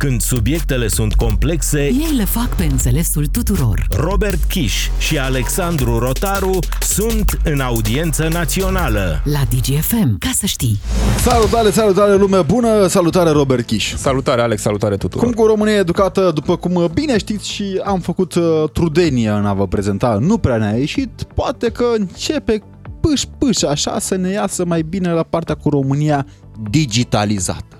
Când subiectele sunt complexe, Ei le fac pe înțelesul tuturor. Robert Kiș și Alexandru Rotaru sunt în audiență națională. La DGFM, ca să știi. Salutare, salutare lume bună, salutare Robert Kiș. Salutare Alex, salutare tuturor. Cum cu România educată, după cum bine știți și am făcut uh, trudenia în a vă prezenta, nu prea ne-a ieșit, poate că începe pâș, pâș, așa să ne iasă mai bine la partea cu România digitalizată.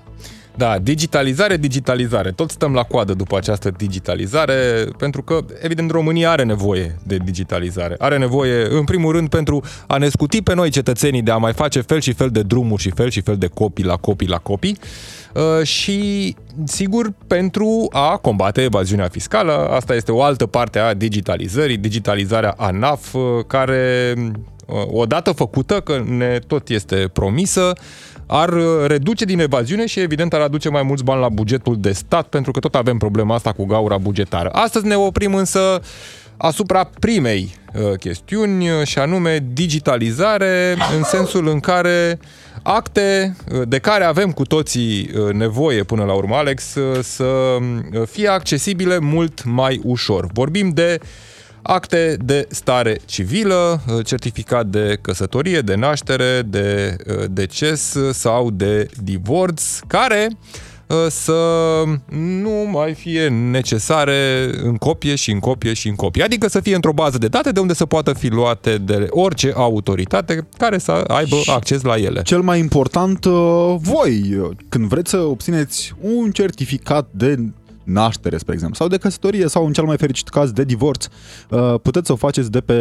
Da, digitalizare, digitalizare. Tot stăm la coadă după această digitalizare, pentru că, evident, România are nevoie de digitalizare. Are nevoie, în primul rând, pentru a ne scuti pe noi, cetățenii, de a mai face fel și fel de drumuri și fel și fel de copii la copii la copii uh, și, sigur, pentru a combate evaziunea fiscală. Asta este o altă parte a digitalizării, digitalizarea ANAF, uh, care, uh, odată făcută, că ne tot este promisă, ar reduce din evaziune și evident ar aduce mai mulți bani la bugetul de stat, pentru că tot avem problema asta cu gaura bugetară. Astăzi ne oprim însă asupra primei uh, chestiuni și anume digitalizare în sensul în care acte uh, de care avem cu toții uh, nevoie până la urmă, Alex, să fie accesibile mult mai ușor. Vorbim de acte de stare civilă, certificat de căsătorie, de naștere, de deces sau de divorț, care să nu mai fie necesare în copie și în copie și în copie. Adică să fie într-o bază de date de unde să poată fi luate de orice autoritate care să aibă acces la ele. Cel mai important, voi, când vreți să obțineți un certificat de naștere, spre exemplu, sau de căsătorie, sau în cel mai fericit caz de divorț, uh, puteți să o faceți de pe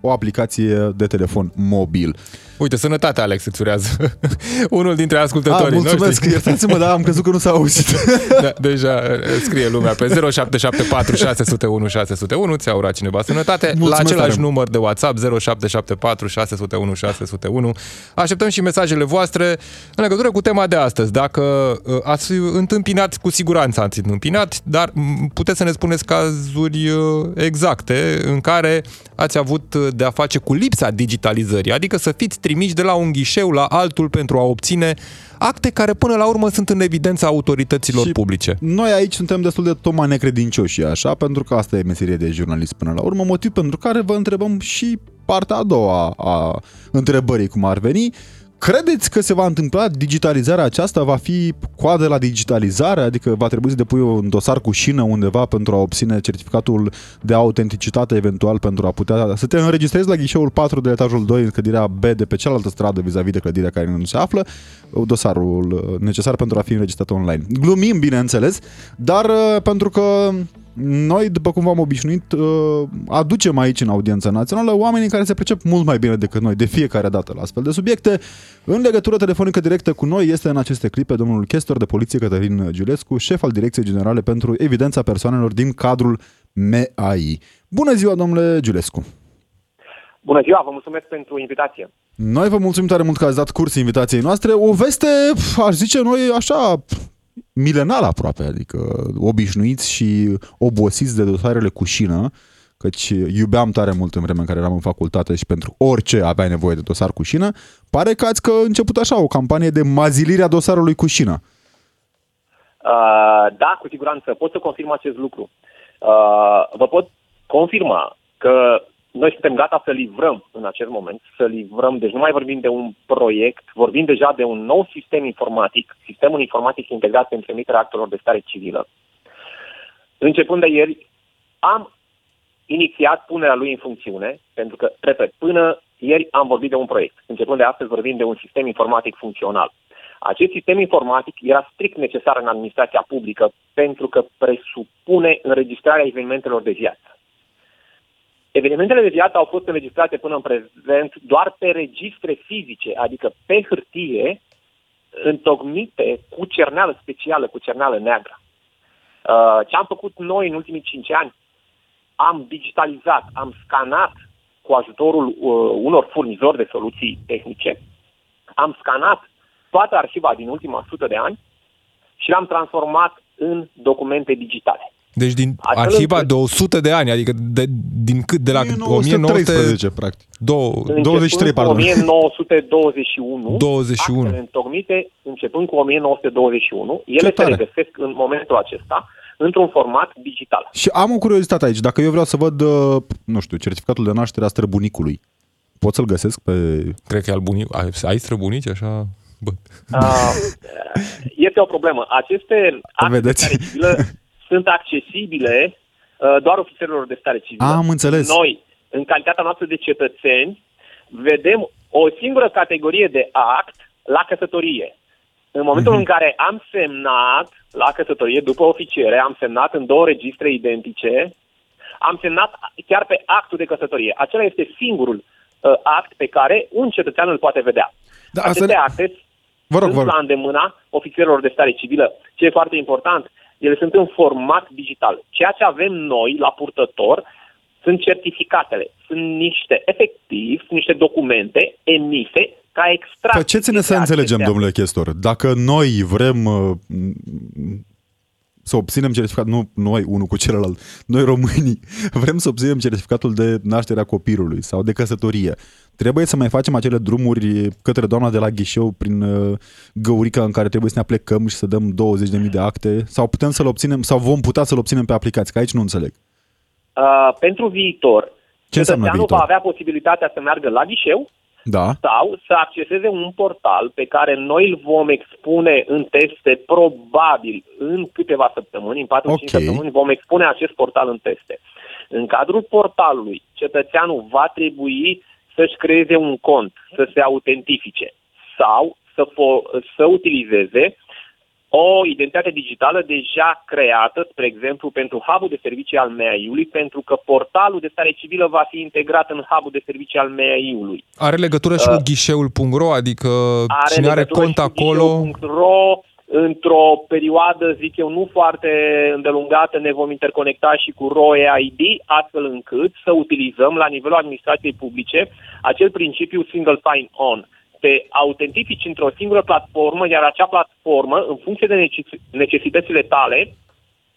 o aplicație de telefon mobil. Uite, sănătate, Alex, îți urează. Unul dintre ascultătorii A, mulțumesc, noștri. iertați-mă, dar am crezut că nu s-a auzit. Da, deja uh, scrie lumea pe 0774 601 601, ți-a urat cineva sănătate. Mulțumesc la același tare. număr de WhatsApp 0774 601 601. Așteptăm și mesajele voastre în legătură cu tema de astăzi. Dacă uh, ați întâmpinat, cu siguranță ați întâmpinat, dar m, puteți să ne spuneți cazuri uh, exacte în care ați avut uh, de a face cu lipsa digitalizării, adică să fiți trimiși de la un ghișeu la altul pentru a obține acte care până la urmă sunt în evidența autorităților Și publice. Noi aici suntem destul de toma necredincioși, așa, pentru că asta e meserie de jurnalist până la urmă, motiv pentru care vă întrebăm și partea a doua a întrebării, cum ar veni. Credeți că se va întâmpla digitalizarea aceasta? Va fi coadă la digitalizare? Adică va trebui să depui un dosar cu șină undeva pentru a obține certificatul de autenticitate eventual pentru a putea să te înregistrezi la ghișeul 4 de etajul 2 în clădirea B de pe cealaltă stradă vis-a-vis de clădirea care nu se află, dosarul necesar pentru a fi înregistrat online. Glumim, bineînțeles, dar uh, pentru că noi, după cum v-am obișnuit, uh, aducem aici în audiența națională oamenii care se pricep mult mai bine decât noi de fiecare dată la astfel de subiecte. În legătură telefonică directă cu noi este în aceste clipe domnul chestor de poliție Cătălin Giulescu, șef al Direcției Generale pentru Evidența Persoanelor din cadrul MEAI. Bună ziua, domnule Giulescu! Bună ziua, vă mulțumesc pentru invitație. Noi vă mulțumim tare mult că ați dat curs invitației noastre. O veste, aș zice noi, așa, milenară aproape, adică obișnuiți și obosiți de dosarele cu șină, căci iubeam tare mult în vremea în care eram în facultate și pentru orice aveai nevoie de dosar cu șină, pare că ați că început așa o campanie de mazilire a dosarului cu șină. Uh, da, cu siguranță, pot să confirm acest lucru. Uh, vă pot confirma că noi suntem gata să livrăm în acest moment, să livrăm, deci nu mai vorbim de un proiect, vorbim deja de un nou sistem informatic, sistemul informatic integrat pentru emiterea actelor de stare civilă. Începând de ieri, am inițiat punerea lui în funcțiune, pentru că, repet, până ieri am vorbit de un proiect. Începând de astăzi vorbim de un sistem informatic funcțional. Acest sistem informatic era strict necesar în administrația publică pentru că presupune înregistrarea evenimentelor de viață. Evenimentele de viață au fost înregistrate până în prezent doar pe registre fizice, adică pe hârtie, întocmite cu cerneală specială, cu cerneală neagră. Uh, Ce am făcut noi în ultimii cinci ani? Am digitalizat, am scanat cu ajutorul uh, unor furnizori de soluții tehnice, am scanat toată arhiva din ultima sută de ani și l-am transformat în documente digitale. Deci din Astfel arhiva încât- de 100 de ani, adică de, din cât? De la 1913, practic. 1922. 23, începând cu pardon. 1921, 21. actele întocmite începând cu 1921, ele Ce se tare. regăsesc în momentul acesta într-un format digital. Și am o curiozitate aici. Dacă eu vreau să văd, uh, nu știu, certificatul de naștere a străbunicului, pot să-l găsesc pe... Cred că e al bunic. Ai, ai străbunici așa? Bă. Uh, este o problemă. Aceste acte Vedeți? de stare civilă sunt accesibile uh, doar ofițerilor de stare civilă. Am înțeles. Noi, în calitatea noastră de cetățeni, vedem o singură categorie de act la căsătorie. În momentul Mhm. în care am semnat la căsătorie, după oficiere, am semnat în două registre identice, am semnat chiar pe actul de căsătorie. Acela este singurul uh, act pe care un cetățean îl poate vedea. Da, Aceste asta- acte Vă rog, sunt vă rog. la îndemâna ofițerilor de stare civilă. Ce e foarte important, ele sunt în format digital. Ceea ce avem noi la purtător sunt certificatele. Sunt niște, efectiv, sunt niște documente emise ca extracție. Faceți-ne să de înțelegem, acestea. domnule Chestor. Dacă noi vrem uh, m- să obținem certificat, nu noi unul cu celălalt, noi românii, vrem să obținem certificatul de naștere a copilului sau de căsătorie, trebuie să mai facem acele drumuri către doamna de la ghișeu prin uh, găurica în care trebuie să ne aplecăm și să dăm 20.000 de acte sau putem să-l obținem sau vom putea să-l obținem pe aplicații, că aici nu înțeleg. Uh, pentru viitor, Ce înseamnă cetățeanul viitor? va avea posibilitatea să meargă la ghișeu Da? sau să acceseze un portal pe care noi îl vom expune în teste probabil în câteva săptămâni, în 4-5 Ok. săptămâni vom expune acest portal în teste. În cadrul portalului, cetățeanul va trebui să-și creeze un cont, să se autentifice sau să, fo- să utilizeze o identitate digitală deja creată, spre exemplu, pentru hub de servicii al MEAI-ului, pentru că portalul de stare civilă va fi integrat în hub de servicii al MEAI-ului. Are legătură și cu ghișeul.ro, adică Are cine are legătură cont și cu acolo... ghișeu.ro, într-o perioadă, zic eu, nu foarte îndelungată, ne vom interconecta și cu ROE-ID, astfel încât să utilizăm la nivelul administrației publice acel principiu single sign-on. Te autentifici într-o singură platformă, iar acea platformă, în funcție de neces- necesitățile tale,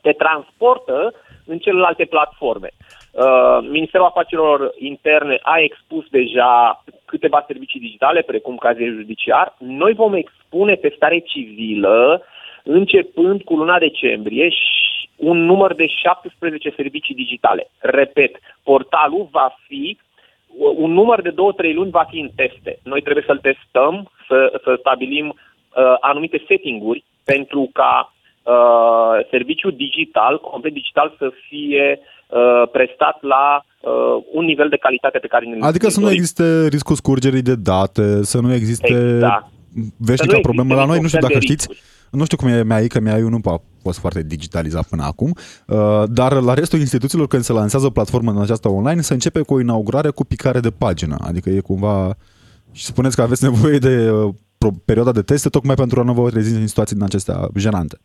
te transportă în celelalte platforme. Uh, Ministerul Afacerilor Interne a expus deja câteva servicii digitale, precum cazier judiciar. Noi vom expune pe stare civilă, începând cu luna decembrie, și un număr de 17 servicii digitale. Repet, portalul va fi un număr de două, trei luni va fi în teste. Noi trebuie să-l testăm, să, să stabilim uh, anumite setting-uri pentru ca uh, serviciul digital, complet digital, să fie uh, prestat la uh, un nivel de calitate pe care ne Adică să nu existe riscul scurgerii de date, să nu existe Exact. veșnica Să nu problemă existe la noi, nu niciun știu fel dacă de știți, riscuri. nu știu cum e mea că mea nu a fost foarte digitalizat până acum, uh, dar la restul instituțiilor când se lansează o platformă în aceasta online se începe cu o inaugurare cu picare de pagină, adică e cumva și spuneți că aveți nevoie de uh, pro- perioada de teste tocmai pentru a nu vă trezi în situații din acestea jenante.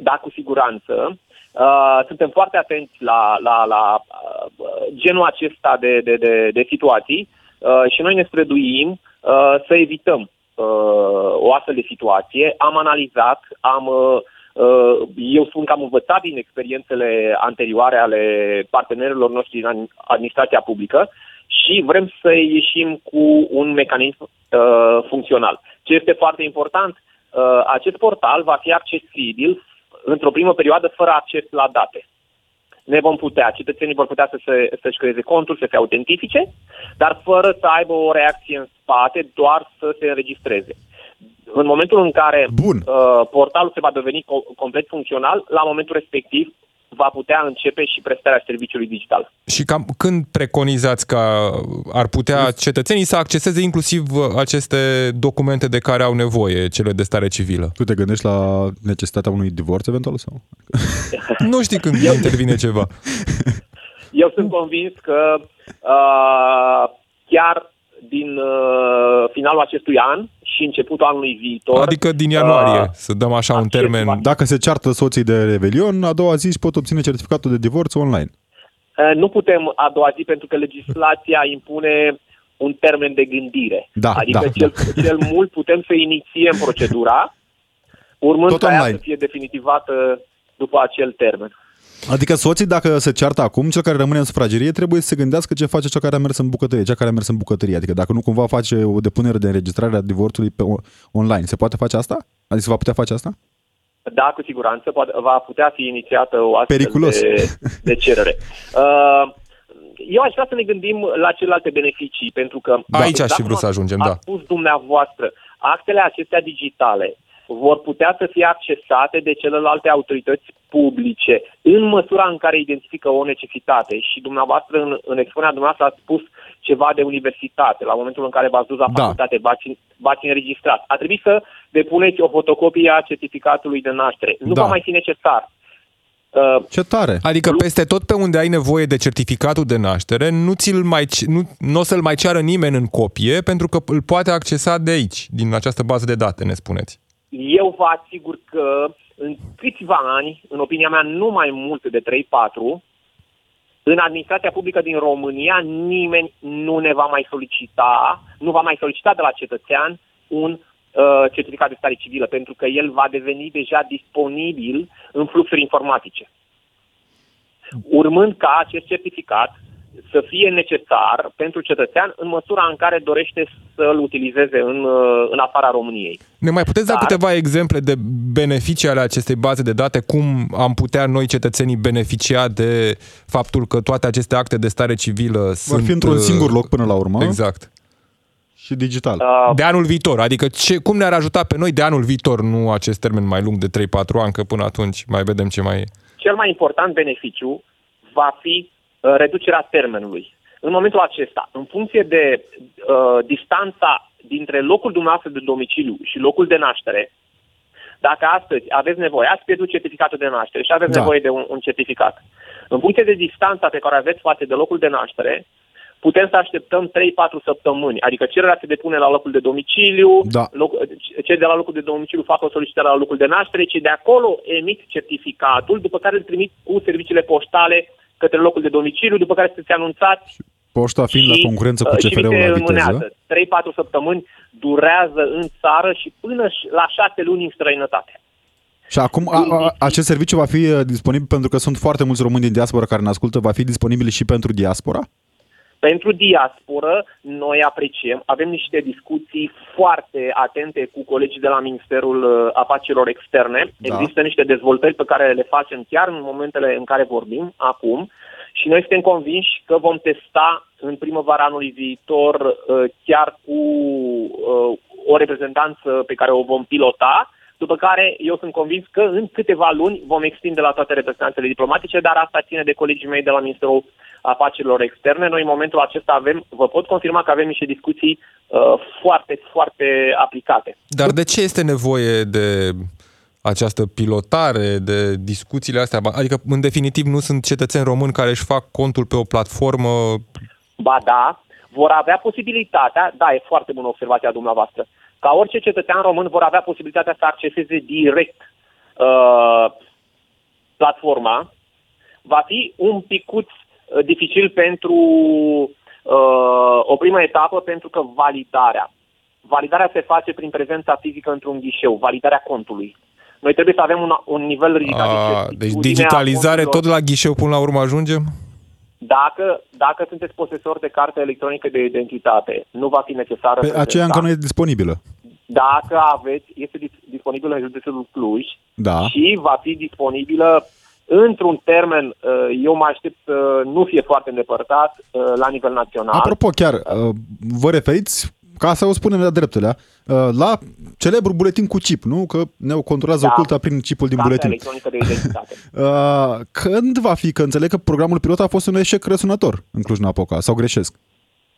Da, cu siguranță. Uh, suntem foarte atenți la, la, la uh, genul acesta de, de, de, de situații uh, și noi ne străduim uh, să evităm uh, o astfel de situație. Am analizat, am, uh, uh, eu spun că am învățat din experiențele anterioare ale partenerilor noștri din ad- administrația publică și vrem să ieșim cu un mecanism uh, funcțional. Ce este foarte important, uh, acest portal va fi accesibil într-o primă perioadă fără acces la date. Ne vom putea, cetățenii vor putea să se, să-și creeze conturi, să se autentifice, dar fără să aibă o reacție în spate, doar să se înregistreze. În momentul în care Bun. uh, portalul se va deveni co- complet funcțional, la momentul respectiv va putea începe și prestarea serviciului digital. Și cam când preconizați că ar putea cetățenii să acceseze inclusiv aceste documente de care au nevoie, cele de stare civilă? Tu te gândești la necesitatea unui divorț eventual sau? Nu știi când intervine ceva. Eu sunt convins că uh, chiar din uh, finalul acestui an și începutul anului viitor... Adică din ianuarie, uh, să dăm așa un acest termen. va- Dacă se ceartă soții de revelion, a doua zi își pot obține certificatul de divorț online. Uh, Nu putem a doua zi pentru că legislația impune un termen de gândire. Da, adică da, cel, cel mult putem să inițiem procedura, urmând Tot ca ea online. să fie definitivată după acel termen. Adică soții, dacă se ceartă acum, cel care rămâne în sufragerie trebuie să se gândească ce face cea care a mers în bucătărie, cea care a mers în bucătărie. Adică dacă nu cumva face o depunere de înregistrare a divorțului pe online, se poate face asta? Adică se va putea face asta? Da, cu siguranță poate, va putea fi inițiată o astfel Periculos. de, de cerere. Uh, eu aș vrea să ne gândim la celelalte beneficii, pentru că... Aici aș dacă fi vrut să ajungem, ați da. spus dumneavoastră, actele acestea digitale vor putea să fie accesate de celelalte autorități publice în măsura în care identifică o necesitate și dumneavoastră în, în expunerea dumneavoastră ați spus ceva de universitate, la momentul în care v-ați dus la Da. facultate, v-ați, v-ați înregistrat. A trebuit să depuneți o fotocopie a certificatului de naștere. Nu Da. va mai fi necesar. Uh, Ce tare! Adică peste tot pe unde ai nevoie de certificatul de naștere, nu, ți-l mai, c- nu, nu o să-l mai ceară nimeni în copie, pentru că îl poate accesa de aici, din această bază de date, ne spuneți. Eu vă asigur că în câțiva ani, în opinia mea, nu mai mult de 3-4, în administrația publică din România nimeni nu ne va mai solicita, nu va mai solicita de la cetățean un uh, certificat de stare civilă, pentru că el va deveni deja disponibil în fluxuri informatice. Urmând ca acest certificat să fie necesar pentru cetățean în măsura în care dorește să-l utilizeze în, uh, în afara României. Ne mai puteți da Dar- câteva exemple de beneficii ale acestei baze de date? Cum am putea noi, cetățenii, beneficia de faptul că toate aceste acte de stare civilă Vor sunt... fi într-un uh, singur loc până la urmă Exact. și digital. Uh, De anul viitor. Adică ce, cum ne-ar ajuta pe noi de anul viitor, nu acest termen mai lung de 3-4 ani, că până atunci mai vedem ce mai e. cel mai important beneficiu va fi uh, reducerea termenului. În momentul acesta, în funcție de uh, distanța dintre locul dumneavoastră de domiciliu și locul de naștere, dacă astăzi aveți nevoie, ați pierdut certificatul de naștere și aveți Da. nevoie de un, un certificat, în funcție de distanța pe care o aveți față de locul de naștere, putem să așteptăm 3-4 săptămâni. Adică cererea se depune la locul de domiciliu, Da. loc, cei de la locul de domiciliu fac o solicitare la locul de naștere, cei de acolo emit certificatul, după care îl trimit cu serviciile poștale către locul de domiciliu, după care sunteți anunțați Poșta fiind la concurență cu uh, și CFR-ul vi se la viteză. înmânează. 3-4 săptămâni durează în țară și până și la 6 luni în străinătate. Și acum a, a, acest serviciu va fi uh, disponibil pentru că sunt foarte mulți români din diaspora care ne ascultă, va fi disponibil și pentru diaspora? Pentru diasporă, noi apreciem, avem niște discuții foarte atente cu colegii de la Ministerul uh, Afacerilor Externe. Da. Există niște dezvoltări pe care le facem chiar în momentele în care vorbim acum și noi suntem convinși că vom testa în primăvara anului viitor uh, chiar cu uh, o reprezentanță pe care o vom pilota, după care eu sunt convins că în câteva luni vom extinde la toate reprezentanțele diplomatice, dar asta ține de colegii mei de la Ministerul Afacerilor Externe. Noi în momentul acesta avem, vă pot confirma că avem niște discuții uh, foarte, foarte aplicate. Dar de ce este nevoie de această pilotare, de discuțiile astea? Adică, în definitiv, nu sunt cetățeni români care își fac contul pe o platformă Ba da, vor avea posibilitatea, da, e foarte bună observația dumneavoastră, ca orice cetățean român vor avea posibilitatea să acceseze direct uh, platforma. Va fi un picuț uh, dificil pentru uh, o primă etapă, pentru că validarea. Validarea se face prin prezența fizică într-un ghișeu, validarea contului. Noi trebuie să avem un, un nivel ridicat de A, certitudine deci a digitalizare conturilor. tot la ghișeu până la urmă ajungem? Dacă, dacă sunteți posesor de carte electronică de identitate, nu va fi necesară Pe prezența. aceea încă nu e disponibilă. Dacă aveți, este dis- disponibilă în județul Cluj Da. și va fi disponibilă într-un termen, uh, eu mă aștept să nu fie foarte îndepărtat uh, la nivel național. Apropo, chiar, uh, vă referiți, ca să o spunem la dreptele, la celebrul buletin cu chip, nu? Că ne controlează Da. oculta prin chipul din Cartea buletin. electronică de identitate. Uh, când va fi? Că înțeleg că programul pilot a fost un eșec răsunător în Cluj-Napoca, sau greșesc?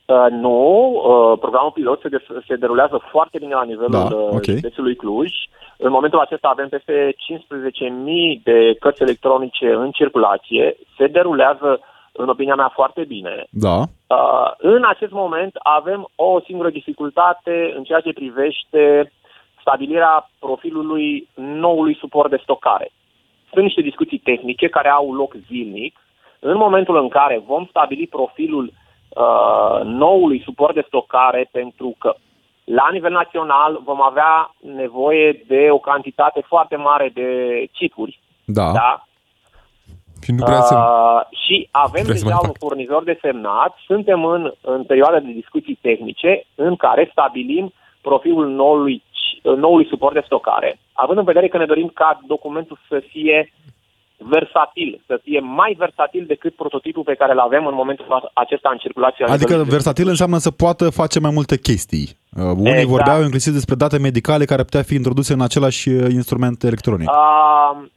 Uh, nu, uh, programul pilot se, des- se derulează foarte bine la nivelul Da, uh, ok. județului Cluj. În momentul acesta avem peste 15.000 de cărți electronice în circulație. Se derulează, în opinia mea, foarte bine. Da. Uh, în acest moment avem o singură dificultate în ceea ce privește stabilirea profilului noului suport de stocare. Sunt niște discuții tehnice care au loc zilnic. În momentul în care vom stabili profilul uh, noului suport de stocare, pentru că la nivel național vom avea nevoie de o cantitate foarte mare de chipuri, Da. da? Și nu vrea să... Uh, și avem Vreau să deja mai un fac. furnizor desemnat, suntem în, în perioada de discuții tehnice în care stabilim profilul noului, noului suport de stocare, având în vedere că ne dorim ca documentul să fie versatil, să fie mai versatil decât prototipul pe care îl avem în momentul acesta în circulație. la Adică nivelul versatil înseamnă să poată face mai multe chestii. Uh, Unii Exact. vorbeau inclusiv despre date medicale care putea fi introduse în același uh, instrument electronic. Uh,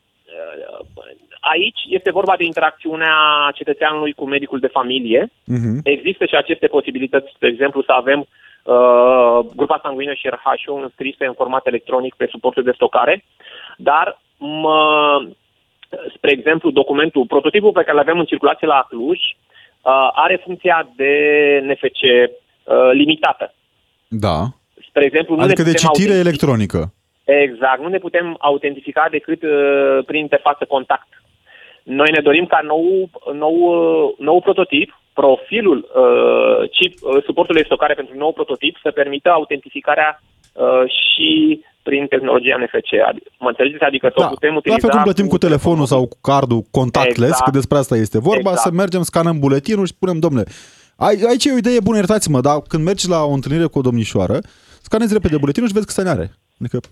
aici este vorba de interacțiunea cetățeanului cu medicul de familie. Mhm. Există și aceste posibilități, de exemplu, să avem uh, grupa sanguină și RH-ul înscrise în format electronic pe suportul de stocare, dar mă, spre exemplu, documentul, prototipul pe care îl avem în circulație la Cluj uh, are funcția de NFC uh, limitată. Da. Spre exemplu, nu Adică ne de putem citire autentifica- electronică. Exact, nu ne putem autentifica decât uh, prin interfață contact. Noi ne dorim ca nou, nou, uh, nou prototip, profilul uh, chip, uh, suportului de stocare pentru nou prototip să permită autentificarea uh, și prin tehnologia NFC. Adică, mă înțelegeți? Adică să o Da. putem La utiliza fel cum plătim cu telefonul sau cu cardul contactless, Exact. că despre asta este vorba, Exact. să mergem, scanăm buletinul și spunem, domnule, ai- aici e o idee bună, iertați-mă, dar când mergi la o întâlnire cu o domnișoară, scanezi repede buletinul și vezi că stă are. Adică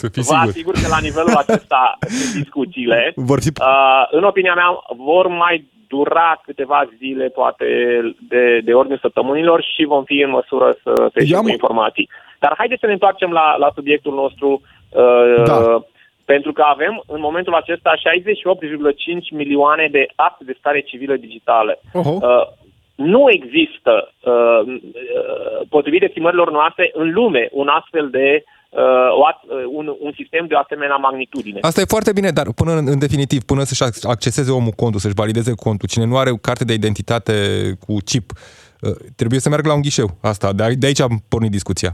Să fii Vă sigur. asigur că la nivelul acesta de discuțiile, vor fi... Uh, în opinia mea, vor mai dura câteva zile, poate, de, de ordine săptămânilor și vom fi în măsură să să ieșim am- cu informații. Dar haideți să ne întoarcem la, la subiectul nostru, uh, Da. pentru că avem în momentul acesta 68,5 milioane de acte de stare civilă digitală. Oho. Uh, nu există, uh, uh, potrivit estimărilor noastre, în lume un astfel de uh, o at- uh, un, un sistem de o asemenea magnitudine. Asta e foarte bine, dar până în, în definitiv, până să-și ac- acceseze omul contul, să-și valideze contul, cine nu are carte de identitate cu chip, uh, trebuie să meargă la un ghișeu. Asta, de, a- de aici am pornit discuția.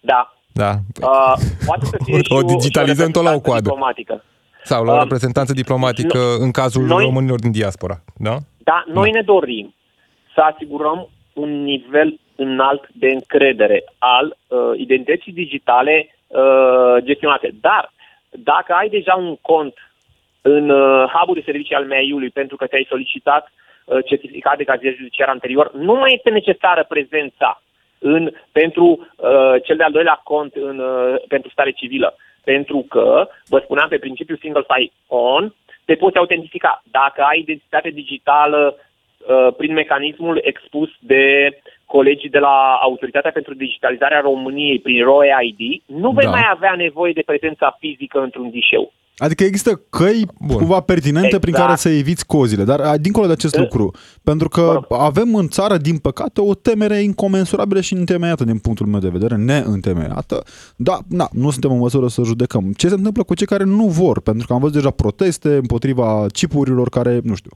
Da, Da. Uh, poate să fie O și digitalizăm și tot la o reprezentanță coadă. Diplomatică. Sau la o Um, reprezentanță diplomatică în cazul noi- românilor din diaspora. Da? Dar noi ne dorim să asigurăm un nivel înalt de încredere al uh, identității digitale uh, gestionate. Dar dacă ai deja un cont în uh, hub de servicii al MEI-ului pentru că te-ai solicitat uh, certificat de cazier judiciar anterior, nu mai este necesară prezența în, pentru uh, cel de-al doilea cont în, uh, pentru stare civilă. Pentru că, vă spuneam, pe principiul single sign-on, te poți autentifica. Dacă ai identitate digitală uh, prin mecanismul expus de colegii de la Autoritatea pentru Digitalizarea României prin ROE ID, nu vei Da. mai avea nevoie de prezența fizică într-un ghișeu. Adică există căi Bun. cumva pertinente Exact. prin care să eviți cozile, dar a, dincolo de acest Da. lucru, pentru că Mă rog. avem în țară, din păcate, o temere incomensurabilă și întemeiată din punctul meu de vedere, neîntemeiată. Da, na, nu suntem în măsură să judecăm. Ce se întâmplă cu cei care nu vor? Pentru că am văzut deja proteste împotriva chipurilor care, nu știu,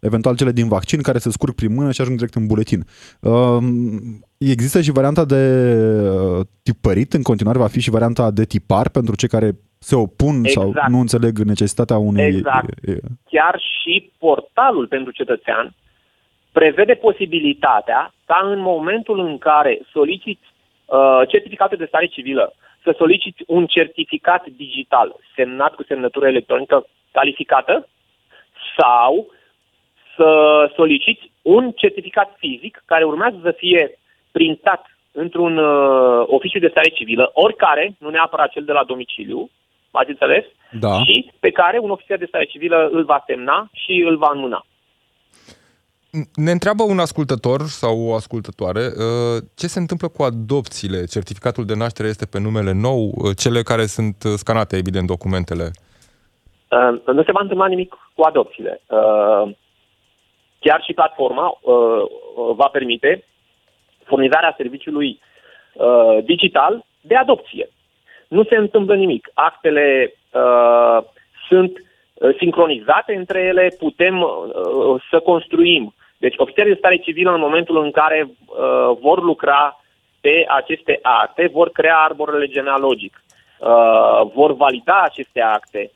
eventual cele din vaccin care se scurg prin mână și ajung direct în buletin. Um, Există și varianta de uh, tipărit, în continuare va fi și varianta de tipar pentru cei care se opun sau Exact. nu înțeleg necesitatea unei... Exact. e- e- chiar și portalul pentru cetățean prevede posibilitatea ca în momentul în care soliciți uh, certificatul de stare civilă, să soliciți un certificat digital semnat cu semnătură electronică calificată sau să soliciți un certificat fizic care urmează să fie printat într-un uh, oficiu de stare civilă, oricare, nu neapărat cel de la domiciliu, ați înțeles? Da. și pe care un ofițer de stare civilă îl va semna și îl va înmâna. Ne întreabă un ascultător sau o ascultătoare uh, ce se întâmplă cu adopțiile. Certificatul de naștere este pe numele nou, uh, cele care sunt uh, scanate, evident, documentele. Uh, Nu se va întâmpla nimic cu adopțiile. Uh, Chiar și platforma uh, uh, va permite furnizarea serviciului uh, digital de adopție. Nu se întâmplă nimic. Actele uh, sunt uh, sincronizate între ele, putem uh, să construim. Deci ofițerii de stare civilă în momentul în care uh, vor lucra pe aceste acte, vor crea arborele genealogic, uh, vor valida aceste acte.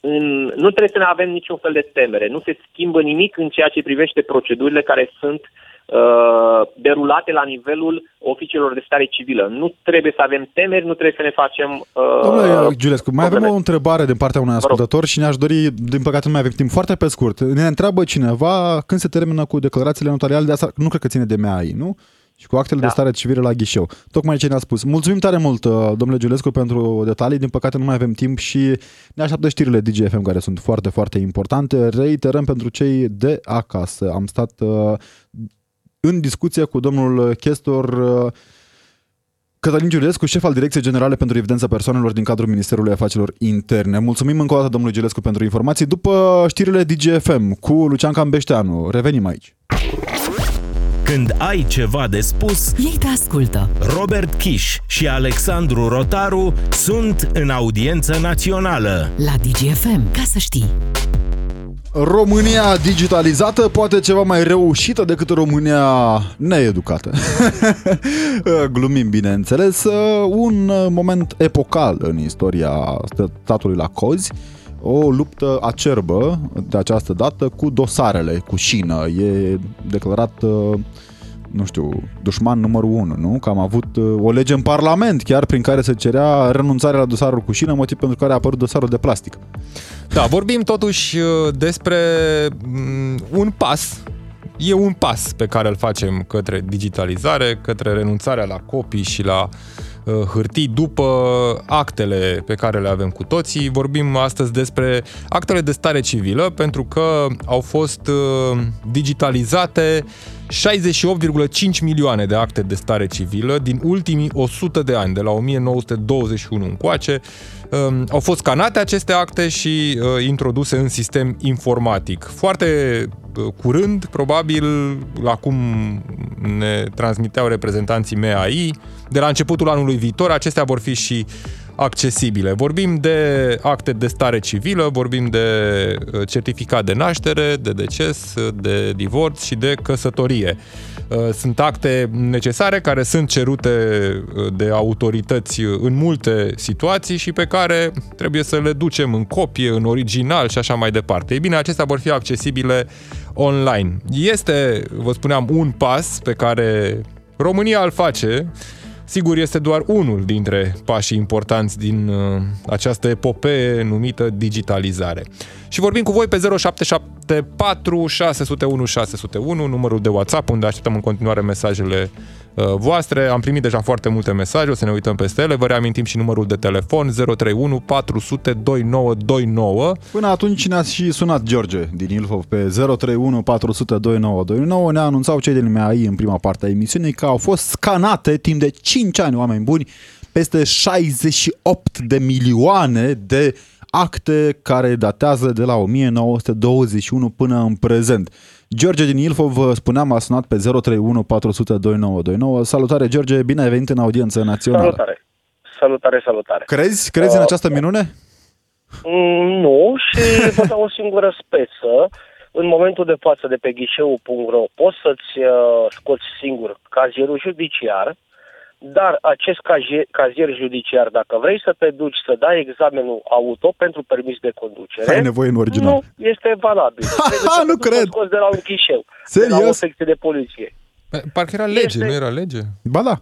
În, nu trebuie să ne avem niciun fel de temere. Nu se schimbă nimic în ceea ce privește procedurile care sunt uh, derulate la nivelul oficiilor de stare civilă. Nu trebuie să avem temeri, nu trebuie să ne facem... Uh, Domnule Giulescu, mai avem probleme. o întrebare din partea unui ascultător și ne-aș dori, din păcate nu mai avem timp, foarte pe scurt. Ne întreabă cineva când se termină cu declarațiile notariale, de asta nu cred că ține de MAI, nu? Și cu actele Da. de stare civilă la ghișeu. Tocmai ce ne-a spus. Mulțumim tare mult, uh, domnule Giulescu, pentru detalii. Din păcate nu mai avem timp și ne așteaptă știrile DGFM care sunt foarte, foarte importante. Reiterăm pentru cei de acasă. Am stat uh, în discuție cu domnul Chestor uh, Cătălin Giulescu, șef al Direcției Generale pentru Evidența Persoanelor din cadrul Ministerului Afacerilor Interne. Mulțumim încă o dată domnului Giulescu pentru informații. După știrile DGFM cu Lucian Cambeșteanu, revenim aici. Când ai ceva de spus, Ei te ascultă. Robert Kiș și Alexandru Rotaru sunt în audiență națională. La DGFM, ca să știi. România digitalizată poate ceva mai reușită decât România needucată. Glumim, bineînțeles. Un moment epocal în istoria statului la cozi. O luptă acerbă de această dată cu dosarele, cu șină. E declarat uh, nu știu, dușman numărul 1, nu? Că am avut uh, o lege în Parlament chiar prin care se cerea renunțarea la dosarul cu șină, motiv pentru care a apărut dosarul de plastic. Da, vorbim totuși uh, despre mm, un pas. E un pas pe care îl facem către digitalizare, către renunțarea la copii și la uh, hârtii după actele pe care le avem cu toții. Vorbim astăzi despre actele de stare civilă pentru că au fost uh, digitalizate 68,5 milioane de acte de stare civilă din ultimii 100 de ani, de la 1921 încoace. Um, au fost scanate aceste acte și uh, introduse în sistem informatic. Foarte uh, curând, probabil, la cum ne transmiteau reprezentanții MEAI, de la începutul anului viitor, acestea vor fi și accesibile. Vorbim de acte de stare civilă, vorbim de uh, certificat de naștere, de deces, de divorț și de căsătorie. Uh, Sunt acte necesare care sunt cerute uh, de autorități în multe situații și pe care trebuie să le ducem în copie, în original și așa mai departe. Ei bine, acestea vor fi accesibile online. Este, vă spuneam, un pas pe care România îl face Sigur, este doar unul dintre pașii importanți din uh, această epopee numită digitalizare. Și vorbim cu voi pe 0774 601 601, numărul de WhatsApp, unde așteptăm în continuare mesajele uh, voastre. Am primit deja foarte multe mesaje, o să ne uităm peste ele. Vă reamintim și numărul de telefon 031 400 2929. Până atunci ne-a și sunat George din Ilfov pe 031 400 2929. Ne anunțau cei din MAI în prima parte a emisiunii că au fost scanate timp de 5 ani, oameni buni, peste 68 de milioane de acte care datează de la 1921 până în prezent. George din Ilfov, vă spuneam, a sunat pe 031 400 2929. Salutare, George, bine ai venit în audiență națională. Salutare. Salutare, salutare. Crezi? Crezi în această minune? Mm, Nu, și vă dau o singură speță. În momentul de față de pe ghișeu.ro poți să-ți uh, scoți singur cazierul judiciar, dar acest cazier, cazier judiciar, dacă vrei să te duci să dai examenul auto pentru permis de conducere, Ai nevoie în original. nu este valabil. Trebuie să nu te duci să cred. scoți de la un ghișeu, de la o Serios? secție de poliție. Parcă era lege, Este- nu era lege? Ba da.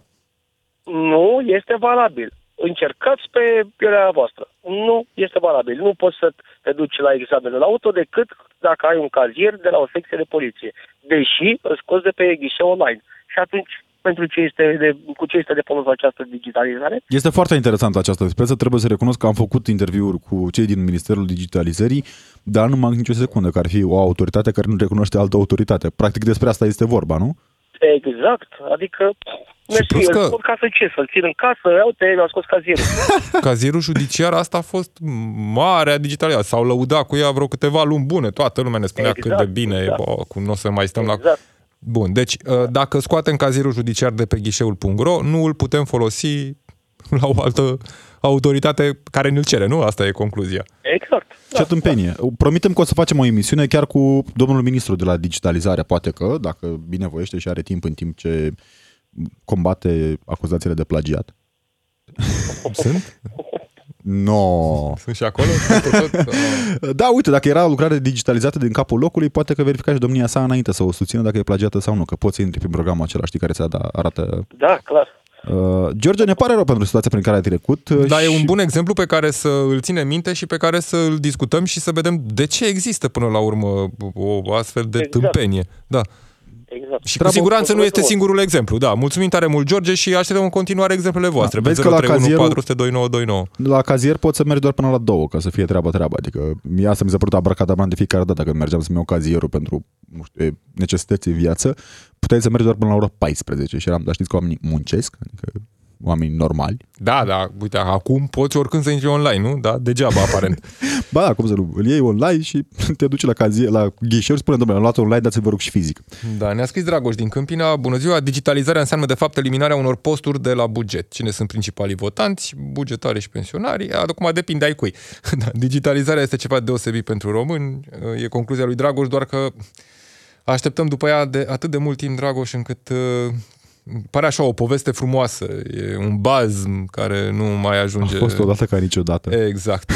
Nu este valabil. Încercați pe pielea voastră. Nu este valabil. Nu poți să te duci la examenul auto decât dacă ai un cazier de la o secție de poliție. Deși îl scoți de pe ghișeu online. Și atunci, pentru ce este de, cu ce este de folos această digitalizare? Este foarte interesantă această speță. Trebuie să recunosc că am făcut interviuri cu cei din Ministerul Digitalizării, dar nu manc nicio secundă că ar fi o autoritate care nu recunoaște altă autoritate. Practic despre asta este vorba, nu? Exact. Adică, mersi, plus îl că- scot ca să ce? Să-l țin în casă? Iau te mi-am scos cazierul. Cazierul judiciar asta a fost marea digitalizare. S-au lăudat cu ea vreo câteva luni bune. Toată lumea ne spunea Exact, cât de bine e, exact. bă, cum nu o să mai stăm la... Exact. Bun, deci uh, dacă scoatem cazierul judiciar de pe ghișeul.ro, nu îl putem folosi la o altă autoritate care ne-l cere, nu? Asta e concluzia. Exact. Ce tâmpenie. Promitem că o să facem o emisiune chiar cu domnul ministru de la digitalizare. Poate că, dacă binevoiește și are timp în timp ce combate acuzațiile de plagiat. Sunt? No. Sunt și acolo? Tot, tot, uh, Da, uite, dacă era lucrare digitalizată din capul locului, poate că verifica și domnia sa înainte să o susțină dacă e plagiată sau nu, că poți să intri prin programul acela, știi, care ți arată... Da, clar. Uh, George, ne pare rău pentru situația prin care ai trecut. uh, Dar e și- un bun exemplu pe care să îl ținem minte și pe care să îl discutăm și să vedem de ce există până la urmă o astfel de Exact. tâmpenie. Da. Exact. Și Treabă cu siguranță nu este mulțumesc singurul exemplu. Da, mulțumim tare mult, George, și așteptăm în continuare exemplele voastre. Da, pe vezi că la 031 cazierul- 400 2929. La cazier poți să mergi doar până la două, ca să fie treaba-treaba. Adică mie asta mi s-a părut abracadabran de fiecare dată când mergeam să-mi iau cazierul pentru nu știu, e, necesități în viață. Puteai să mergi doar până la ora 14 și eram, dar știți că oamenii muncesc, adică oamenii normali. Da, da, uite, acum poți oricând să intri online, nu? Da, degeaba aparent. Ba da, cum să nu, îl iei online și te duci la cazier, la ghișeu și spune, domnule, am luat online, dați-vă vă rog și fizic. Da, ne-a scris Dragoș din Câmpina. Bună ziua, digitalizarea înseamnă de fapt eliminarea unor posturi de la buget. Cine sunt principalii votanți? Bugetari și pensionari. Acum depinde ai cui. Da, digitalizarea este ceva deosebit pentru români. E concluzia lui Dragoș, doar că așteptăm după ea de atât de mult timp, Dragoș, încât uh, pare așa o poveste frumoasă. E un bazm care nu mai ajunge. A fost odată ca niciodată. Exact.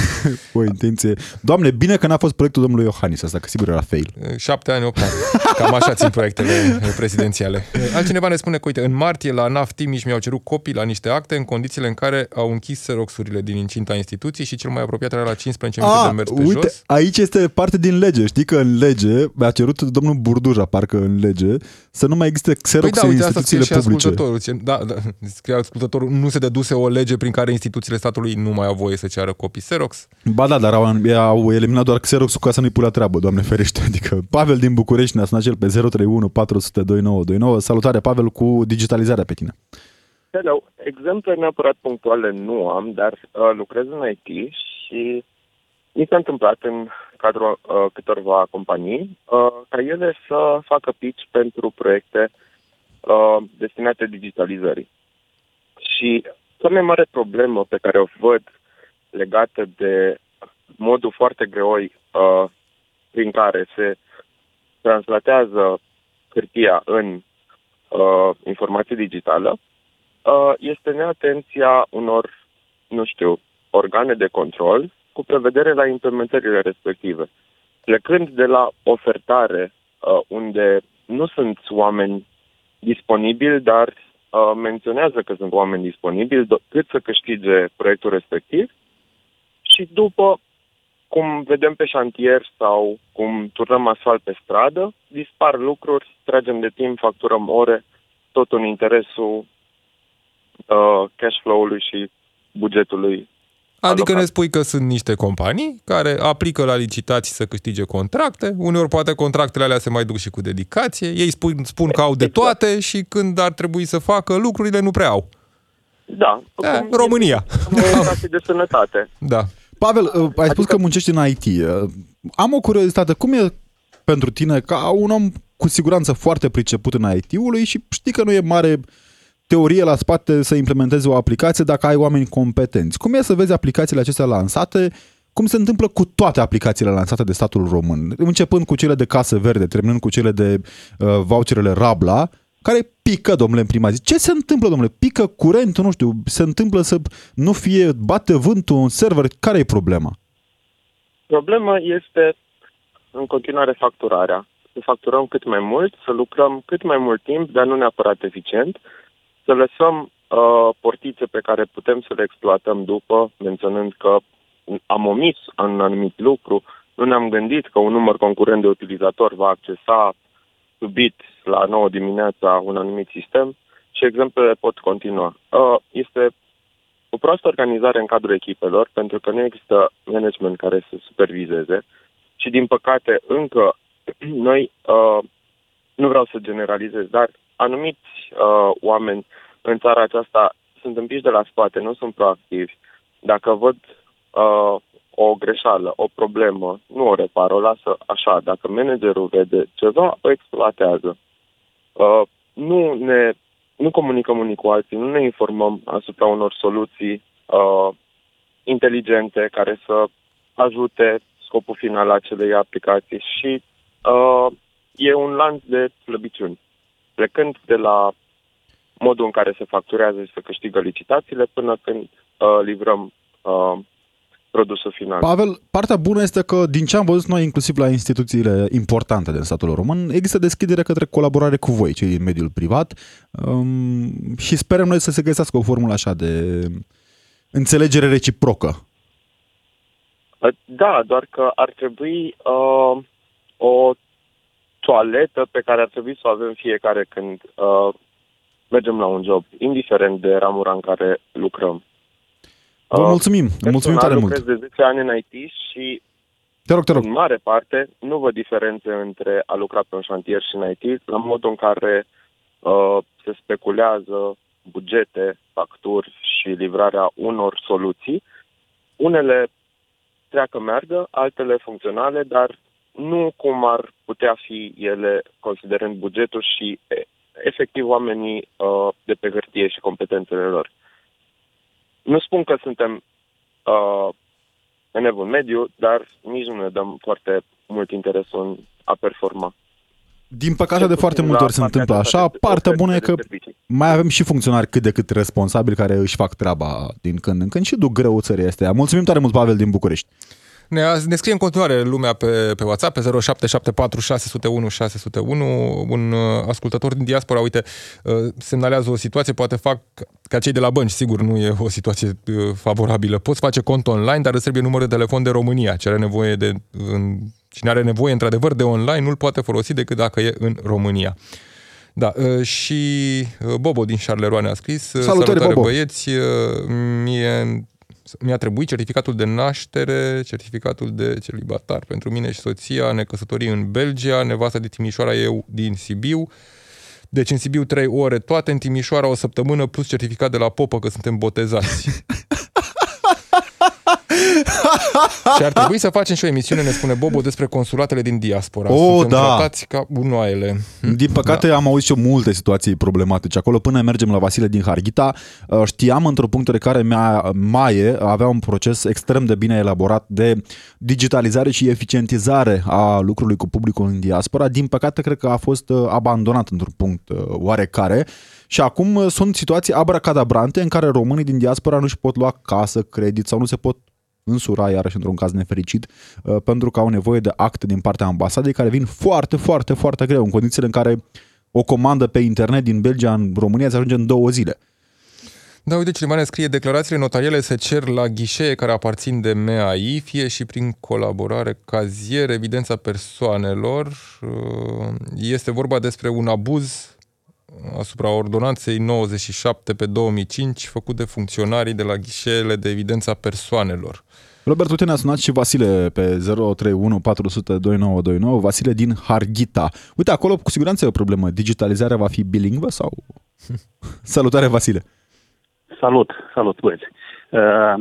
Cu o intenție. Doamne, bine că n-a fost proiectul domnului Iohannis asta, că sigur era fail. Șapte ani, opt ani. Cam așa țin proiectele prezidențiale. Altcineva ne spune că, uite, în martie la NAF Timiș mi-au cerut copii la niște acte în condițiile în care au închis seroxurile din incinta instituției și cel mai apropiat era la 15 minute de mers pe Ah, uite, jos. aici este parte din lege. Știi că în lege, mi-a cerut domnul Burduja, parcă în lege, să nu mai existe xerox Păi da, în uite, asta scrie instituțiile și publice. ascultătorul. Zice, Da, da, scrie ascultătorul, nu se deduse o lege prin care instituțiile statului nu mai au voie să ceară copii Xerox. Ba da, dar au, au eliminat doar xerox ca să nu-i pula treabă, doamne ferește. Adică Pavel din București ne-a sunat cel pe 031 400 2929. Salutare, Pavel, cu digitalizarea pe tine. Hello. Exemple neapărat punctuale nu am, dar uh, lucrez în IT și mi s-a întâmplat în cadrul uh, câtorva companii uh, ca ele să facă pitch pentru proiecte uh, destinate digitalizării. Și cea mai mare problemă pe care o văd legată de modul foarte greoi uh, prin care se translatează hârtia în uh, informație digitală uh, este neatenția unor, nu știu, organe de control cu prevedere la implementările respective. Plecând de la ofertare, uh, unde nu sunt oameni disponibili, dar uh, menționează că sunt oameni disponibili, do- cât să câștige proiectul respectiv, și după cum vedem pe șantier sau cum turnăm asfalt pe stradă, dispar lucruri, tragem de timp, facturăm ore, tot în interesul uh, cash flow-ului și bugetului. Adică Alocat. ne spui că sunt niște companii care aplică la licitații să câștige contracte, uneori poate contractele alea se mai duc și cu dedicație, ei spun, spun că au de Exact. toate și când ar trebui să facă lucrurile nu prea au. Da, Da, cum România. e o educație de sănătate. Da. Pavel, uh, ai spus că muncești în IT. Uh, Am o curiozitate. Cum e pentru tine, ca un om cu siguranță foarte priceput în IT-ului și știi că nu e mare teorie la spate să implementezi o aplicație dacă ai oameni competenți. Cum e să vezi aplicațiile acestea lansate cum se întâmplă cu toate aplicațiile lansate de statul român, începând cu cele de casă verde, terminând cu cele de uh, voucherele Rabla, care pică, domnule, în prima zi. Ce se întâmplă, domnule? Pică curentul, nu știu, se întâmplă să nu fie, bate vântul în server, care e problema? Problema este în continuare facturarea. Să facturăm cât mai mult, să lucrăm cât mai mult timp, dar nu neapărat eficient, să lăsăm uh, portițe pe care putem să le exploatăm după, menționând că am omis un anumit lucru, nu ne-am gândit că un număr concurent de utilizator va accesa subit la 9 dimineața un anumit sistem și exemplele pot continua. Uh, este o proastă organizare în cadrul echipelor, pentru că nu există management care să supervizeze și, din păcate, încă noi, uh, nu vreau să generalizez, dar anumiți uh, oameni în țara aceasta sunt împiși de la spate, nu sunt proactivi. Dacă văd uh, o greșeală, o problemă, nu o repară, o lasă așa. Dacă managerul vede ceva, o exploatează. Uh, nu ne nu comunicăm unii cu alții, nu ne informăm asupra unor soluții uh, inteligente care să ajute scopul final al acelei aplicații și uh, e un lanț de slăbiciuni. Plecând de la modul în care se facturează și se câștigă licitațiile până când uh, livrăm uh, produsul final. Pavel, partea bună este că din ce am văzut noi, inclusiv la instituțiile importante din statul român, există deschidere către colaborare cu voi, cei din mediul privat, um, și sperăm noi să se găsească o formulă așa de înțelegere reciprocă. Da, doar că ar trebui uh, o toaletă pe care ar trebui să o avem fiecare când uh, mergem la un job, indiferent de ramura în care lucrăm. Vă mulțumim, uh, mulțumim tare mult. lucrez de 10 ani în IT și te rog, te rog. în mare parte nu văd diferențe între a lucra pe un șantier și în IT, la modul în care uh, se speculează bugete, facturi și livrarea unor soluții. Unele treacă meargă, altele funcționale, dar nu cum ar putea fi ele considerând bugetul și efectiv oamenii uh, de pe hârtie și competențele lor. Nu spun că suntem uh, în evul mediu, dar nici nu ne dăm foarte mult interes în a performa. Din păcate, de foarte multe ori se întâmplă așa. Partea bună e că mai avem și funcționari cât de cât responsabili care își fac treaba din când în când și duc greu țării astea. Mulțumim tare mult, Pavel, din București. Ne, ne scrie în continuare lumea pe, pe WhatsApp, pe 0774 601 601. Un uh, ascultător din diaspora, uite, uh, semnalează o situație, poate fac ca cei de la bănci, sigur nu e o situație uh, favorabilă. Poți face cont online, dar îți trebuie numărul de telefon de România. Ce are nevoie de, în, cine are nevoie într-adevăr de online nu-l poate folosi decât dacă e în România. Da, și Bobo din Charleroi ne-a scris Salutare, Salutare Bobo. băieți, mie mi-a trebuit certificatul de naștere, certificatul de celibatar pentru mine și soția, ne căsătorim în Belgia, nevasta de Timișoara, eu din Sibiu. Deci în Sibiu trei ore, toate în Timișoara o săptămână, plus certificat de la popă că suntem botezați. și ar trebui să facem și o emisiune, ne spune Bobo, despre consulatele din diaspora. Oh, Suntem da. tratați ca unoaiele. Din păcate da. am auzit și eu multe situații problematice. Acolo până mergem la Vasile din Harghita, uh, știam într-o punct de care mea, Maie avea un proces extrem de bine elaborat de digitalizare și eficientizare a lucrului cu publicul în diaspora. Din păcate, cred că a fost uh, abandonat într-un punct uh, oarecare. Și acum sunt situații abracadabrante în care românii din diaspora nu-și pot lua casă, credit sau nu se pot însura, iarăși într-un caz nefericit, uh, pentru că au nevoie de acte din partea ambasadei care vin foarte, foarte, foarte greu, în condițiile în care o comandă pe internet din Belgia în România se ajunge în două zile. Da, uite, cineva ne scrie, declarațiile notariale se cer la ghișee care aparțin de MAI, fie și prin colaborare cazier, evidența persoanelor. Uh, este vorba despre un abuz asupra ordonanței 97 pe 2005 făcut de funcționarii de la ghișeele de evidența persoanelor. Robert, uite, ne-a sunat și Vasile pe 031 400 2929, Vasile din Harghita. Uite, acolo cu siguranță e o problemă. Digitalizarea va fi bilingvă sau... Salutare, Vasile! Salut, salut, băieți! Uh,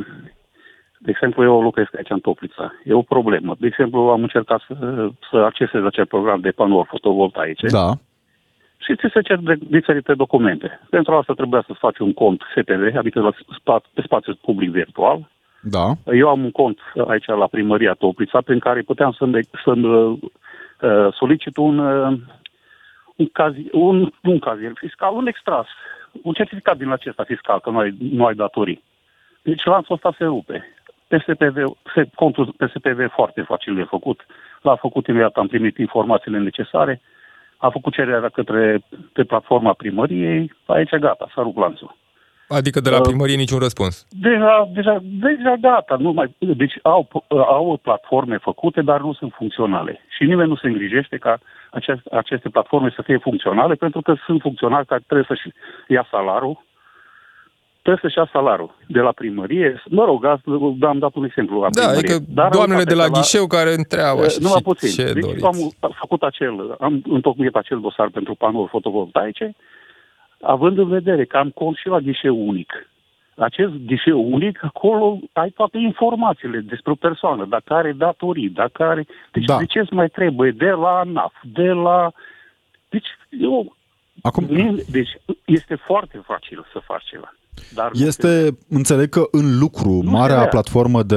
de exemplu, eu lucrez aici în Toplița. E o problemă. De exemplu, am încercat să, să accesez acel program de panouri fotovoltaice. Da și ți se cer de diferite documente. Pentru asta trebuia să faci un cont STV, adică la spa, pe spațiu public virtual. Da. Eu am un cont aici la primăria Toplița, prin care puteam să-mi, să-mi uh, solicit un, uh, un, cazi, un, un cazier fiscal, un extras, un certificat din acesta fiscal, că nu ai, nu ai datorii. Deci lanțul ăsta se rupe. PSPV, se, contul PSPV foarte facil de făcut. L-a făcut imediat, am primit informațiile necesare a făcut cererea către pe platforma primăriei, aici gata, s-a rupt lanțul. Adică de la uh, primărie uh, niciun răspuns? Deja, deja, deja gata. Nu mai, deci au, au platforme făcute, dar nu sunt funcționale. Și nimeni nu se îngrijește ca acest, aceste platforme să fie funcționale, pentru că sunt funcționali care trebuie să-și ia salarul trebuie să-și ia salarul de la primărie. Mă rog, am dat un exemplu la da, primărie. adică Dar doamnele de la, la ghișeu care întreabă uh, nu și puțin. ce deci doriți. am făcut acel, am întocmit acel dosar pentru panouri fotovoltaice, având în vedere că am cont și la ghișeu unic. Acest ghișeu unic, acolo ai toate informațiile despre o persoană, dacă are datorii, dacă are... Deci da. de ce îți mai trebuie? De la ANAF, de la... Deci eu... Acum... Deci este foarte facil să faci ceva. Dar nu se- Este, înțeleg că în lucru, Nu marea se vrea. platformă de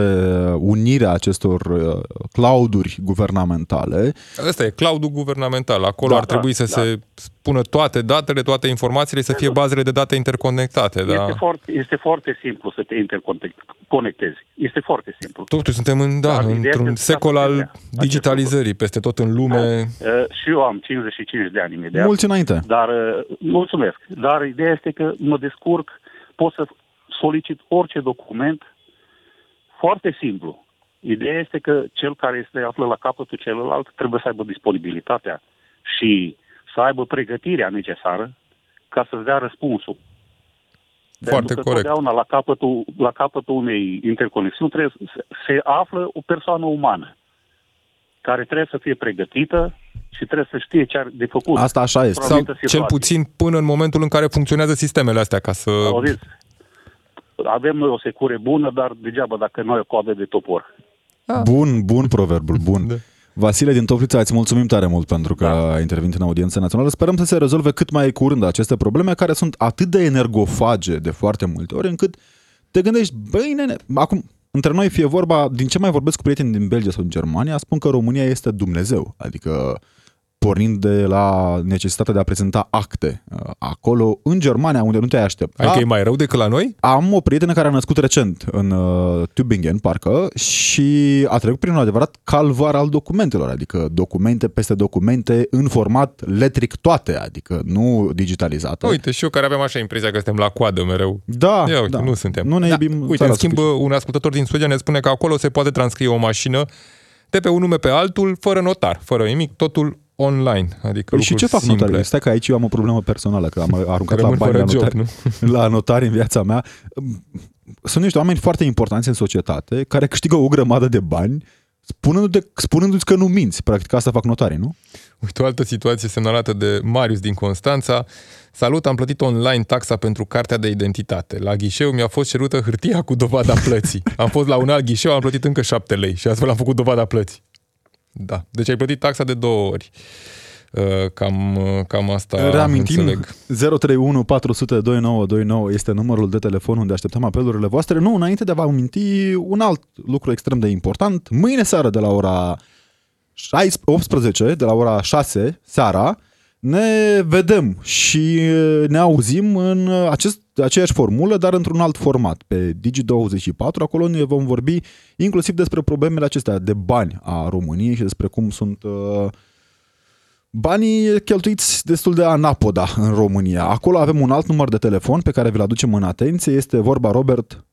unire a acestor uh, clouduri guvernamentale, Asta e cloudul guvernamental. Acolo Da, ar trebui da, să se spună toate datele, toate informațiile, să fie bazele de date interconectate. Da? Este, foarte, este foarte simplu să te interconectezi. Este foarte simplu. Totuși suntem în, da, Dar ideea într-un este să secol se al vrea acest digitalizării peste tot în lume. Uh, și eu am 55 de ani imediat. mulți înainte. Dar, uh, mulțumesc. Dar ideea este că mă descurc, pot să solicit orice document foarte simplu. Ideea este că cel care se află la capătul celălalt trebuie să aibă disponibilitatea și să aibă pregătirea necesară ca să-ți dea răspunsul. Foarte Pentru că corect. totdeauna la capătul, la capătul unei interconexiuni trebuie, să- se, se află o persoană umană care trebuie să fie pregătită și trebuie să știe ce are de făcut. Asta așa este. Sau- Sau anumită cel situație. puțin până în momentul în care funcționează sistemele astea, ca să... Auziți? Avem noi o secure bună, dar degeaba dacă noi o coadă de topor. Bun, bun proverbul, bun. Da. Vasile din Toplița, îți mulțumim tare mult pentru că Da. ai intervenit în audiența națională. Sperăm să se rezolve cât mai curând aceste probleme care sunt atât de energofage de foarte multe ori încât te gândești, băi, nene, acum, între noi fie vorba, din ce mai vorbesc cu prieteni din Belgia sau din Germania, spun că România este Dumnezeu. Adică pornind de la necesitatea de a prezenta acte. Uh, Acolo, în Germania, unde nu te-ai aștepta, Adică e mai rău decât la noi? am o prietenă care a născut recent în uh, Tübingen, parcă, și a trecut prin un adevărat calvar al documentelor, adică documente peste documente în format letric toate, adică nu digitalizate. Uite, și eu care aveam așa impresia că suntem la coadă mereu. Da, Ia uite, da. nu suntem. Nu ne da. iubim Uite, țara în schimb, suficient. un ascultător din Suedia ne spune că acolo se poate transcrie o mașină de pe un nume pe altul, fără notar, fără nimic, totul online. Adică Păi și lucruri ce fac simple. notarii? Stai că aici eu am o problemă personală, că am aruncat la Rămân bani fără la job, notari, la notari în viața mea. Sunt niște oameni foarte importanți în societate care câștigă o grămadă de bani spunându-te, spunându-ți că nu minți. Practic asta fac notarii, nu? Uite, o altă situație semnalată de Marius din Constanța. Salut, am plătit online taxa pentru cartea de identitate. La ghișeu mi-a fost cerută hârtia cu dovada plății. Am fost la un alt ghișeu, am plătit încă 7 lei și astfel am făcut dovada plății. Da, deci ai plătit taxa de două ori. Uh, Cam, uh, cam asta Reamintim, înțeleg. 031 400 2929 este numărul de telefon unde așteptăm apelurile voastre. Nu, înainte de a vă aminti un alt lucru extrem de important. Mâine seară de la ora 16 18, de la ora 6 seara, ne vedem și ne auzim în acest, aceeași formulă, dar într-un alt format, pe Digi24. Acolo ne vom vorbi inclusiv despre problemele acestea de bani a României și despre cum sunt uh, banii cheltuiți destul de anapoda în România. Acolo avem un alt număr de telefon pe care vi-l aducem în atenție. Este vorba, Robert,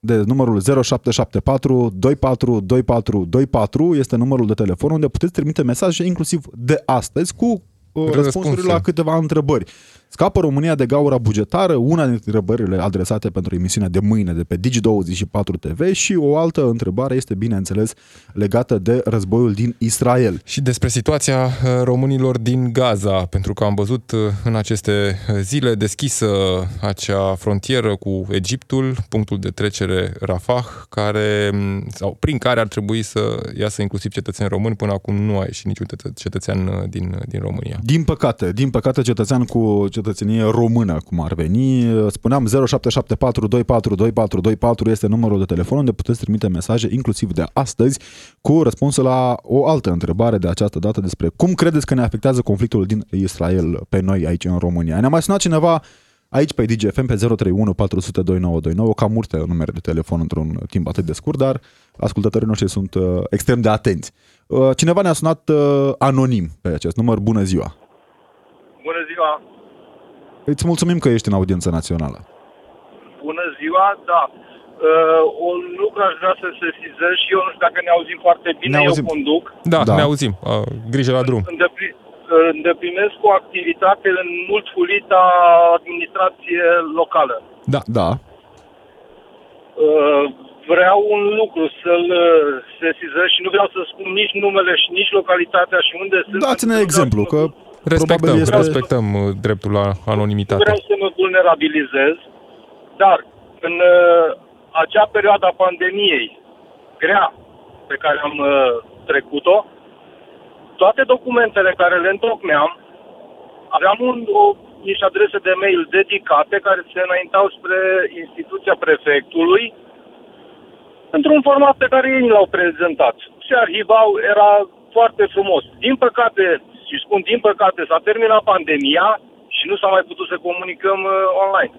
de numărul 0774 24 24 24 este numărul de telefon unde puteți trimite mesaje inclusiv de astăzi cu uh, răspunsuri Răspunsuri. la câteva întrebări. Scapă România de gaura bugetară? Una dintre întrebările adresate pentru emisiunea de mâine de pe Digi24 TV și o altă întrebare este, bineînțeles, legată de războiul din Israel. Și despre situația uh, românilor din Gaza, pentru că am văzut uh, în aceste zile deschisă acea frontieră cu Egiptul, punctul de trecere Rafah, care, m, sau prin care ar trebui să iasă inclusiv cetățeni români. Până acum nu a ieșit niciun cetă- cetățean uh, din, din România. Din păcate, din păcate cetățean cu cetățenie română, cum ar veni. Spuneam 0774 24 24 24 este numărul de telefon unde puteți trimite mesaje, inclusiv de astăzi, cu răspunsul la o altă întrebare de această dată despre cum credeți că ne afectează conflictul din Israel pe noi aici în România. Ne-a mai sunat cineva aici pe DGFM pe 031 400 2929, cam multe numere de telefon într-un timp atât de scurt, dar ascultătorii noștri sunt uh, extrem de atenți. Uh, cineva ne-a sunat uh, anonim pe acest număr. Bună ziua! Bună ziua! Îți mulțumim că ești în audiență națională. Bună ziua, da. Uh, un lucru aș vrea să sesizez și eu nu știu dacă ne auzim foarte bine, Ne eu auzim. conduc. Da, Da. ne auzim. Uh, Grijă la drum. Îndepli- îndeplinesc o activitate în multfulita administrație locală. Da. Da. Uh, vreau un lucru să-l uh, sesizez și nu vreau să spun nici numele și nici localitatea și unde sunt. Dați-ne Adică exemplu, că Respectăm, probabil este... respectăm uh, dreptul la Nu anonimitate. vreau să mă vulnerabilizez, dar în uh, acea perioadă a pandemiei grea pe care am uh, trecut-o, toate documentele care le întocmeam, aveam un, o niște adrese de mail dedicate care se înaintau spre instituția prefectului într-un format pe care ei l-au prezentat. Se arhivau, era foarte frumos. Din păcate, și spun din păcate, s-a terminat pandemia și nu s-a mai putut să comunicăm uh, online.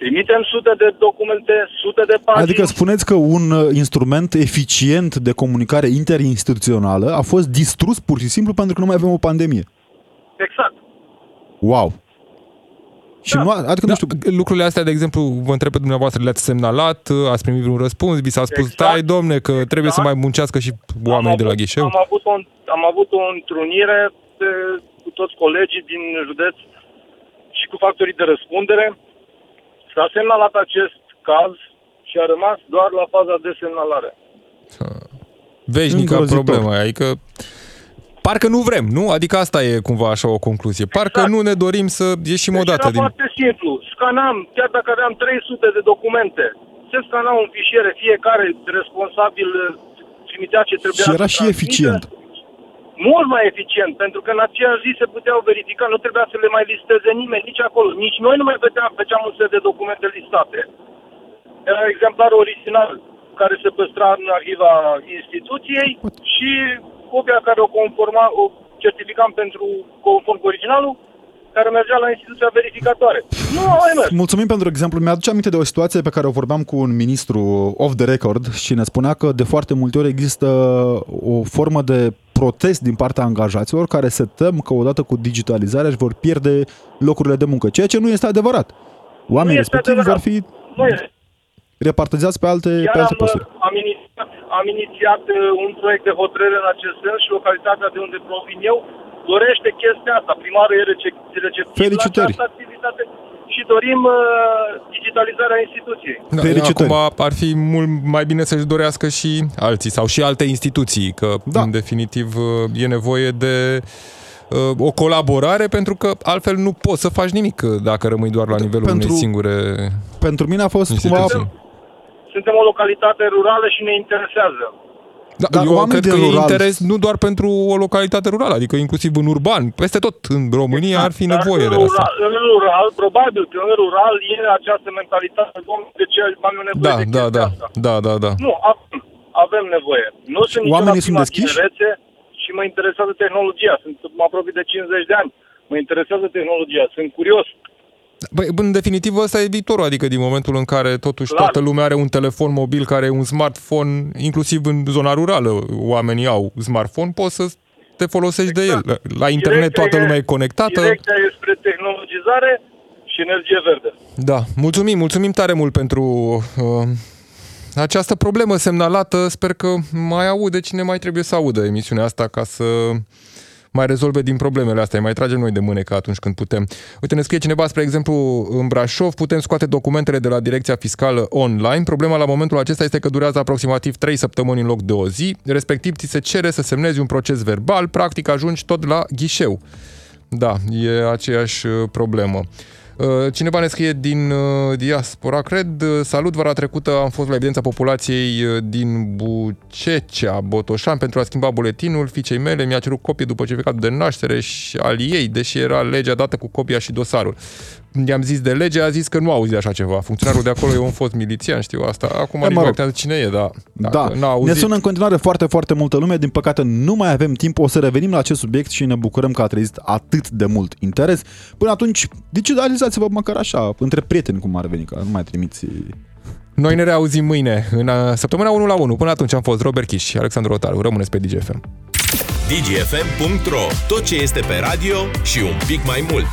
Trimitem sute de documente, sute de pagini. Adică spuneți că un uh, instrument eficient de comunicare interinstituțională a fost distrus pur și simplu pentru că nu mai avem o pandemie. Exact. Wow! Și Da. nu, adică nu știu, Lucrurile astea, de exemplu, vă întreb pe dumneavoastră, le-ați semnalat, ați primit un răspuns, vi s-a spus, Exact. stai, domne, că trebuie să Exact. mai muncească și oamenii de la ghișeu? Am avut o, am avut o întrunire pe, cu toți colegii din județ și cu factorii de răspundere. S-a semnalat acest caz și a rămas doar la faza de semnalare. Veșnică Îngrozitor. problemă, adică parcă nu vrem, nu? Adică asta e cumva așa o concluzie. Parcă Exact. nu ne dorim să ieșim Deci odată era din... foarte simplu. Scanam, chiar dacă aveam 300 de documente, se scanau în fișiere, fiecare responsabil uh, trimitea ce trebuia și era să și transmită. eficient. Mult mai eficient, pentru că în aceeași zi se puteau verifica, nu trebuia să le mai listeze nimeni, nici acolo. Nici noi nu mai vedeam, făceam un set de documente listate. Era exemplarul original care se păstra în arhiva instituției și copia care o conforma, o certificam pentru conform cu originalul, care mergea la instituția verificatoare. Nu a mai mers. Mulțumim pentru exemplu. Mi-aduce aminte de o situație pe care o vorbeam cu un ministru off the record și ne spunea că de foarte multe ori există o formă de protest din partea angajaților care se tem că odată cu digitalizarea își vor pierde locurile de muncă, ceea ce nu este adevărat. Oamenii este respectivi vor adevărat. fi Nu este. Repartizați pe alte, pe Chiar alte am, posturi. am inițiat, am inițiat uh, un proiect de hotărâre în acest sens și localitatea de unde provin eu dorește chestia asta. Primarul e rece- receptiv Felicitări. la această activitate și dorim uh, digitalizarea instituției. Da, Felicitări. Acum ar fi mult mai bine să-și dorească și alții sau și alte instituții, că Da. în definitiv e nevoie de uh, o colaborare pentru că altfel nu poți să faci nimic uh, dacă rămâi doar la nivelul Pentru- unei singure Pentru mine a fost cumva instituții. Suntem o localitate rurală și ne interesează. Da, Dar eu oamenii cred din că e rural- interes nu doar pentru o localitate rurală, adică inclusiv în urban, peste tot în România ar fi Dar nevoie în de asta. rural, în rural, probabil că în rural e această mentalitate, domnule, de ce am eu nevoie Da, de da, chestia da, asta. da, da, da. Nu, avem, avem nevoie. Nu sunt Oamenii nici sunt la deschiși? tinerețe și mă interesează tehnologia. Sunt mă apropii de 50 de ani. Mă interesează tehnologia. Sunt curios. Băi, în definitiv ăsta e viitorul, adică din momentul în care totuși Clar. toată lumea are un telefon mobil care e un smartphone, inclusiv în zona rurală oamenii au smartphone, poți să te folosești de el. La internet Direcția toată e- lumea e conectată. Direcția e spre tehnologizare și energie verde. Da, mulțumim, mulțumim tare mult pentru uh, această problemă semnalată. Sper că mai aude cine mai trebuie să audă emisiunea asta ca să mai rezolve din problemele astea, îi mai tragem noi de mânecă atunci când putem. Uite, ne scrie cineva, spre exemplu, în Brașov, putem scoate documentele de la Direcția Fiscală online. Problema la momentul acesta este că durează aproximativ 3 săptămâni în loc de o zi, respectiv ți se cere să semnezi un proces verbal, practic ajungi tot la ghișeu. Da, e aceeași uh, problemă. Uh, Cineva ne scrie din uh, diaspora, cred, uh, salut, vara trecută am fost la evidența populației uh, din Bucecea, Botoșan, pentru a schimba buletinul fiicei mele, mi-a cerut copie după certificatul de naștere și al ei, deși era legea dată cu copia și dosarul. I-am zis de lege, a zis că nu auzi de așa ceva. Funcționarul de acolo e un fost milițian, știu asta. Acum Da, nici mă nu rog. contează cine e, da. Da, n-a auzit, ne sună în continuare foarte, foarte multă lume. Din păcate nu mai avem timp. O să revenim la acest subiect și ne bucurăm că a trezit atât de mult interes. Până atunci, digitalizați-vă măcar așa, între prieteni cum ar veni, că nu mai trimiți... Noi ne reauzim mâine, în uh, săptămâna 1 la 1. Până atunci am fost Robert Kiș și Alexandru Rotaru. Rămâneți pe DGFM. dgfm.ro Tot ce este pe radio și un pic mai mult.